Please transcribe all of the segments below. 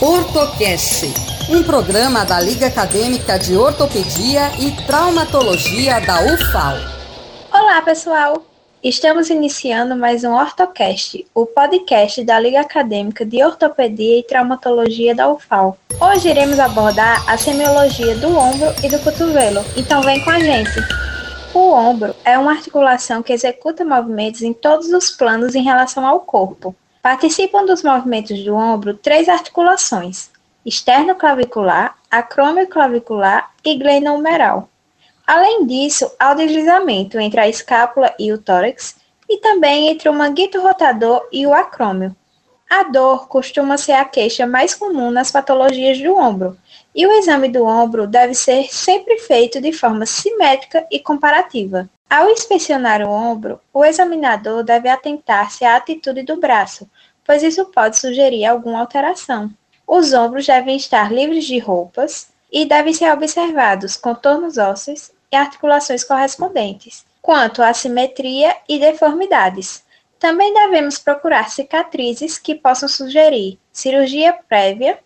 Ortocast, um programa da Liga Acadêmica de Ortopedia e Traumatologia da UFAL. Olá, pessoal! Estamos iniciando mais um Ortocast, o podcast da Liga Acadêmica de Ortopedia e Traumatologia da UFAL. Hoje iremos abordar a semiologia do ombro e do cotovelo, então vem com a gente! O ombro é uma articulação que executa movimentos em todos os planos em relação ao corpo. Participam dos movimentos do ombro três articulações: externo-clavicular, acrômio-clavicular e glenohumeral. Além disso, há o deslizamento entre a escápula e o tórax e também entre o manguito rotador e o acrômio. A dor costuma ser a queixa mais comum nas patologias do ombro, e o exame do ombro deve ser sempre feito de forma simétrica e comparativa. Ao inspecionar o ombro, o examinador deve atentar-se à atitude do braço, pois isso pode sugerir alguma alteração. Os ombros devem estar livres de roupas e devem ser observados contornos ósseos e articulações correspondentes, quanto à simetria e deformidades. Também devemos procurar cicatrizes que possam sugerir cirurgia prévia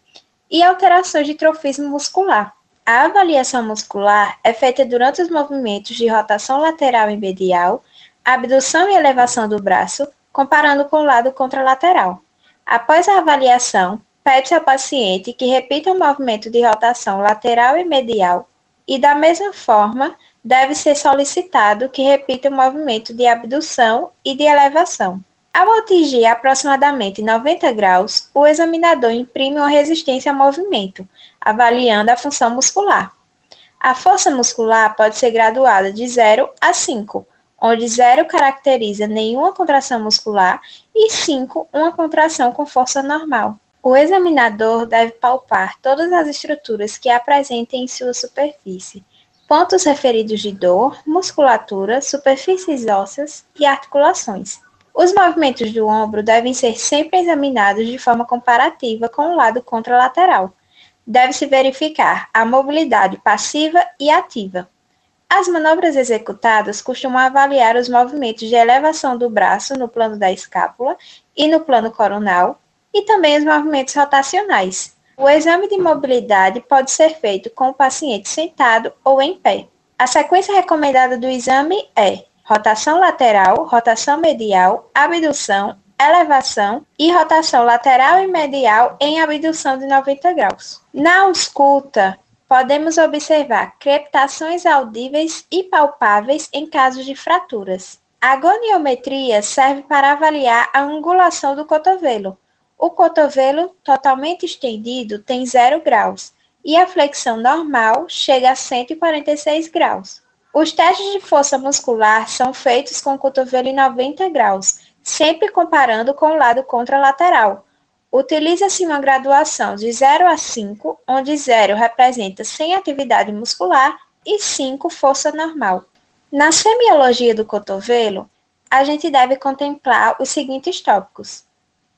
e alterações de trofismo muscular. A avaliação muscular é feita durante os movimentos de rotação lateral e medial, abdução e elevação do braço, comparando com o lado contralateral. Após a avaliação, pede-se ao paciente que repita o movimento de rotação lateral e medial e, da mesma forma, deve ser solicitado que repita o movimento de abdução e de elevação. Ao atingir aproximadamente 90 graus, o examinador imprime uma resistência ao movimento, avaliando a função muscular. A força muscular pode ser graduada de 0 a 5, onde 0 caracteriza nenhuma contração muscular e 5 uma contração com força normal. O examinador deve palpar todas as estruturas que apresentem em sua superfície, pontos referidos de dor, musculatura, superfícies ósseas e articulações. Os movimentos do ombro devem ser sempre examinados de forma comparativa com o lado contralateral. Deve-se verificar a mobilidade passiva e ativa. As manobras executadas costumam avaliar os movimentos de elevação do braço no plano da escápula e no plano coronal, e também os movimentos rotacionais. O exame de mobilidade pode ser feito com o paciente sentado ou em pé. A sequência recomendada do exame é rotação lateral, rotação medial, abdução, elevação e rotação lateral e medial em abdução de 90 graus. Na ausculta, podemos observar crepitações audíveis e palpáveis em casos de fraturas. A goniometria serve para avaliar a angulação do cotovelo. O cotovelo totalmente estendido tem 0 graus e a flexão normal chega a 146 graus. Os testes de força muscular são feitos com o cotovelo em 90 graus, sempre comparando com o lado contralateral. Utiliza-se uma graduação de 0 a 5, onde 0 representa sem atividade muscular e 5 força normal. Na semiologia do cotovelo, a gente deve contemplar os seguintes tópicos: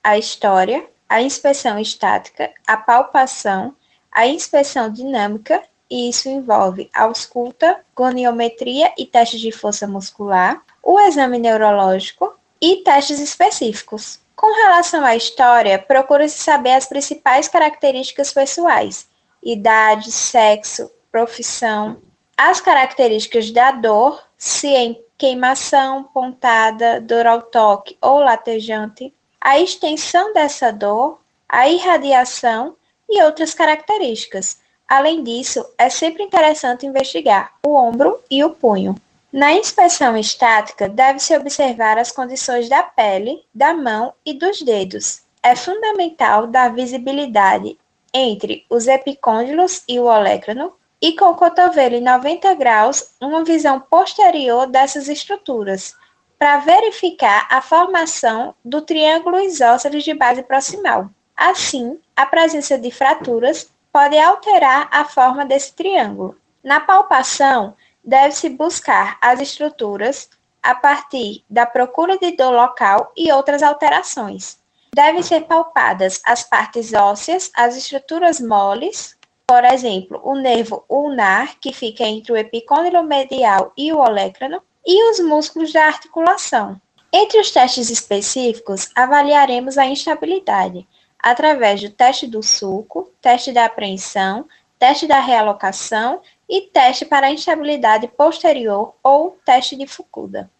a história, a inspeção estática, a palpação, a inspeção dinâmica e isso envolve ausculta, goniometria e testes de força muscular, o exame neurológico e testes específicos. Com relação à história, procura-se saber as principais características pessoais: idade, sexo, profissão, as características da dor, se em queimação, pontada, dor ao toque ou latejante, a extensão dessa dor, a irradiação e outras características, Além disso, é sempre interessante investigar o ombro e o punho. Na inspeção estática, deve-se observar as condições da pele, da mão e dos dedos. É fundamental dar visibilidade entre os epicôndilos e o olecrano, e com o cotovelo em 90 graus, uma visão posterior dessas estruturas, para verificar a formação do triângulo isósceles de base proximal. Assim, a presença de fraturas pode alterar a forma desse triângulo. Na palpação, deve-se buscar as estruturas a partir da procura de dor local e outras alterações. Devem ser palpadas as partes ósseas, as estruturas moles, por exemplo, o nervo ulnar, que fica entre o epicôndilo medial e o olecrano, e os músculos da articulação. Entre os testes específicos, avaliaremos a instabilidade, através do teste do sulco, teste da apreensão, teste da realocação e teste para instabilidade posterior ou teste de Fukuda.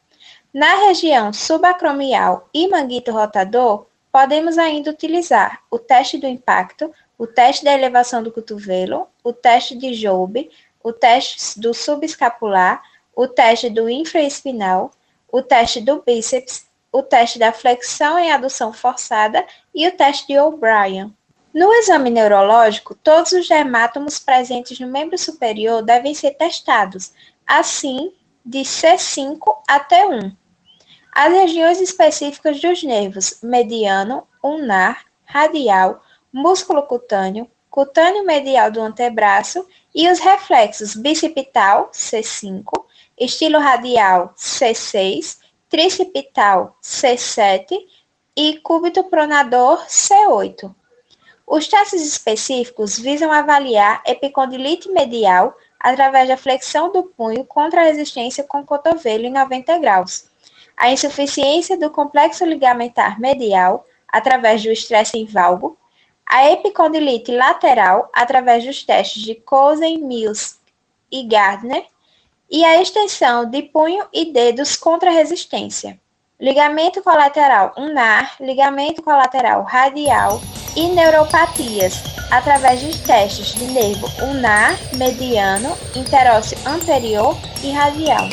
Na região subacromial e manguito rotador, podemos ainda utilizar o teste do impacto, o teste da elevação do cotovelo, o teste de Joube, o teste do subescapular, o teste do infraespinal, o teste do bíceps, o teste da flexão em adução forçada e o teste de O'Brien. No exame neurológico, todos os dermátomos presentes no membro superior devem ser testados, assim de C5 até 1. As regiões específicas dos nervos mediano, ulnar, radial, músculo cutâneo, cutâneo medial do antebraço e os reflexos bicipital, C5, estilo radial, C6, tricipital, C7 e cúbito pronador, C8. Os testes específicos visam avaliar epicondilite medial através da flexão do punho contra a resistência com o cotovelo em 90 graus, a insuficiência do complexo ligamentar medial através do estresse em valgo, a epicondilite lateral através dos testes de Cosen, Mills e Gardner, e a extensão de punho e dedos contra resistência. Ligamento colateral ulnar, ligamento colateral radial e neuropatias, através de testes de nervo ulnar, mediano, interósseo anterior e radial.